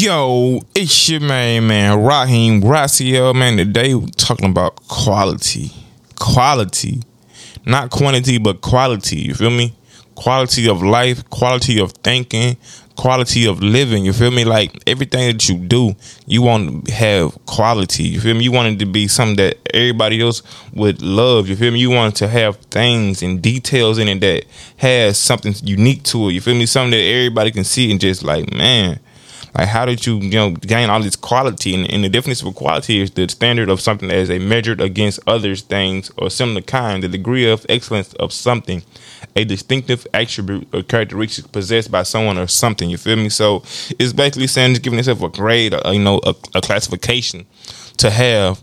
Yo, it's your man, man, Raheem Raciel, man. Today we're talking about quality. Quality. Not quantity, but quality. You feel me? Quality of life, quality of thinking, quality of living. You feel me? Like everything that you do, you want to have quality. You feel me? You want it to be something that everybody else would love. You feel me? You want to have things and details in it that has something unique to it. You feel me? Something that everybody can see and just like, man like, how did you, you know, gain all this quality? And, and the definition of quality is the standard of something as a measured against others things or similar kind, the degree of excellence of something, a distinctive attribute or characteristic possessed by someone or something. You feel me? So it's basically saying just giving yourself a grade, a, you know, a, a classification to have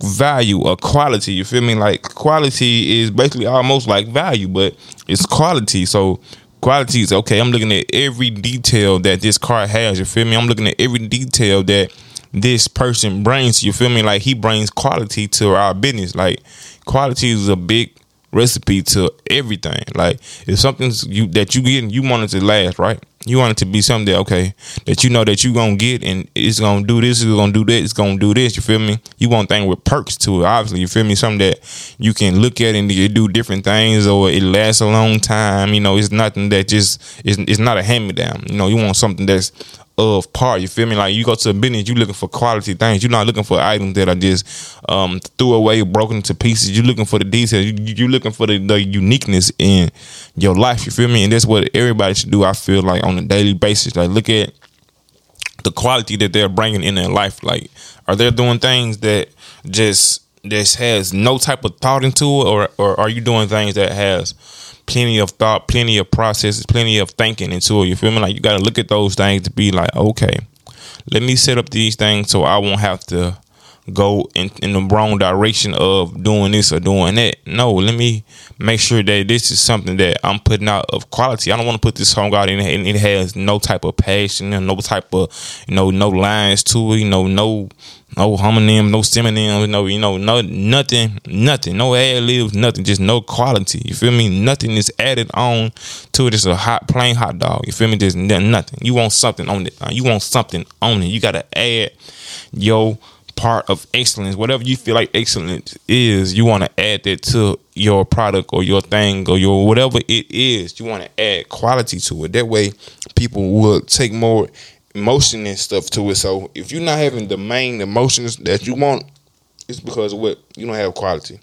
value or quality. You feel me? Like quality is basically almost like value, but it's quality. So qualities. Okay, I'm looking at every detail that this car has. You feel me? I'm looking at every detail that this person brings. You feel me? Like he brings quality to our business. Like quality is a big recipe to everything. Like if something's you that you get, you want it to last, right? You want it to be something that okay that you know that you gonna get and it's gonna do this, it's gonna do that, it's gonna do this. You feel me? You want things with perks to it. Obviously, you feel me? Something that you can look at and you do different things, or it lasts a long time. You know, it's nothing that just it's, it's not a hand me down. You know, you want something that's of part. You feel me? Like you go to a business, you looking for quality things. You're not looking for items that are just um, threw away, broken to pieces. You're looking for the details. You, you're looking for the, the, uniqueness in your life. You feel me? And that's what everybody should do. I feel like on a daily basis. Like look at the quality that they're bringing in their life. Like are they doing things that just this has no type of thought into it, or or are you doing things that has plenty of thought, plenty of processes, plenty of thinking into it. You feel me? Like you got to look at those things to be like, okay, let me set up these things so I won't have to go in, in the wrong direction of doing this or doing that. No, let me make sure that this is something that I'm putting out of quality. I don't want to put this song out and it has no type of passion and no type of you know no lines to it. You know no no homonym, no synonym, no you know no nothing, nothing, no ad libs, nothing, just no quality. You feel me? Nothing is added on to it. It's a hot plain hot dog. You feel me? There's nothing. You want something on it. You want something on it. You gotta add yo part of excellence. Whatever you feel like excellence is, you want to add that to your product or your thing or your whatever it is. You want to add quality to it. That way, people will take more emotion and stuff to it. So if you're not having the main emotions that you want, it's because what you don't have quality.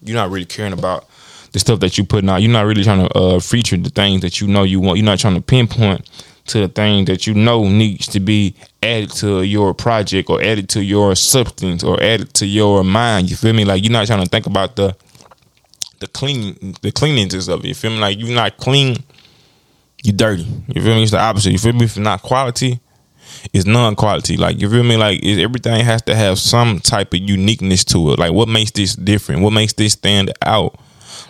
You're not really caring about the stuff that you putting out. You're not really trying to uh, feature the things that you know you want. You're not trying to pinpoint to the thing that you know needs to be added to your project or added to your substance or added to your mind. You feel me? Like you're not trying to think about the the clean the cleanliness of it. You feel me? Like you're not clean, you dirty. You feel me? It's the opposite. You feel me? If it's not quality, it's non-quality. Like you feel me? Like everything has to have some type of uniqueness to it. Like what makes this different? What makes this stand out?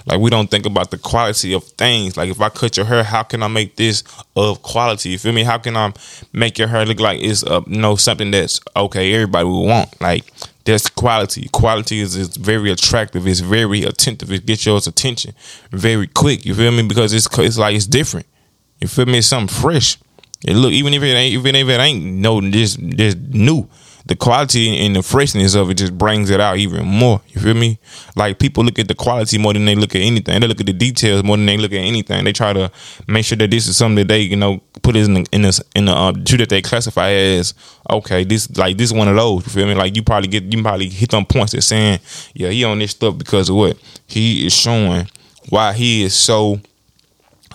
Like we don't think about the quality of things. Like if I cut your hair, how can I make this of quality? You feel me? How can I make your hair look like it's uh, you know something that's okay? Everybody will want like that's quality. Quality is, is very attractive. It's very attentive. It gets your attention very quick. You feel me? Because it's it's like it's different. You feel me? It's something fresh. It look even if it ain't even if it ain't no just just new the quality and the freshness of it just brings it out even more. You feel me? Like people look at the quality more than they look at anything. They look at the details more than they look at anything. They try to make sure that this is something that they you know put in the, in the in the uh, two that they classify as okay. This like this one of those. You feel me? Like you probably get you probably hit them points that saying yeah he on this stuff because of what he is showing why he is so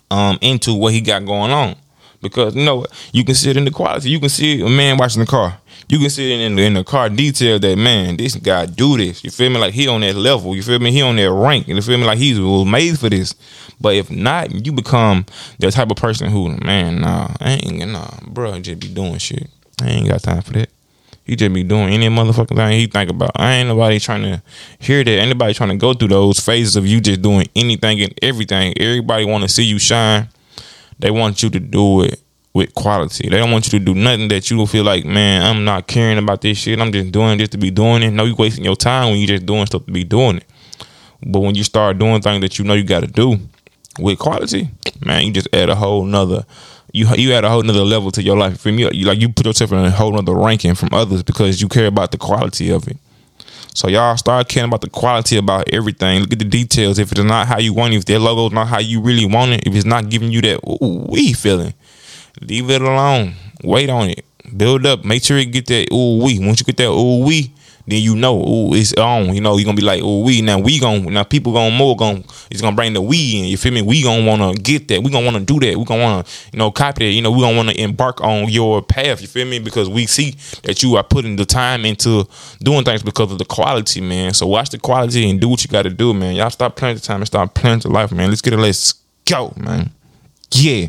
um into what he got going on because you know you can see it in the quality. You can see a man watching the car you can see in the, in the car detail that man, this guy do this. You feel me? Like he on that level. You feel me? He on that rank. You feel me? Like he's made for this. But if not, you become the type of person who, man, nah, I ain't nah, bro, just be doing shit. I ain't got time for that. He just be doing any motherfucking thing he think about. I ain't nobody trying to hear that. Anybody trying to go through those phases of you just doing anything and everything. Everybody want to see you shine. They want you to do it with quality. They don't want you to do nothing that you will feel like, man, I'm not caring about this shit. I'm just doing this to be doing it. No, you're wasting your time when you just doing stuff to be doing it. But when you start doing things that you know you got to do with quality, man, you just add a whole nother, you you at a whole nother level to your life. For me, you, like you put yourself in a whole nother ranking from others because you care about the quality of it. So y'all start caring about the quality about everything. Look at the details. If it's not how you want it, if their logo's not how you really want it, if it's not giving you that we feeling, leave it alone. Wait on it. Build up. Make sure it get that ooh wee. Once you get that ooh wee, then you know, ooh, it's on. You know, you're gonna be like, oh, we now we gonna now people gonna more gonna it's gonna bring the we in. You feel me? We gonna wanna get that. We gonna wanna do that. We gonna wanna you know copy that. You know, we gonna wanna embark on your path. You feel me? Because we see that you are putting the time into doing things because of the quality, man. So watch the quality and do what you got to do, man. Y'all stop playing the time and start playing the life, man. Let's get it. Let's go, man. Yeah.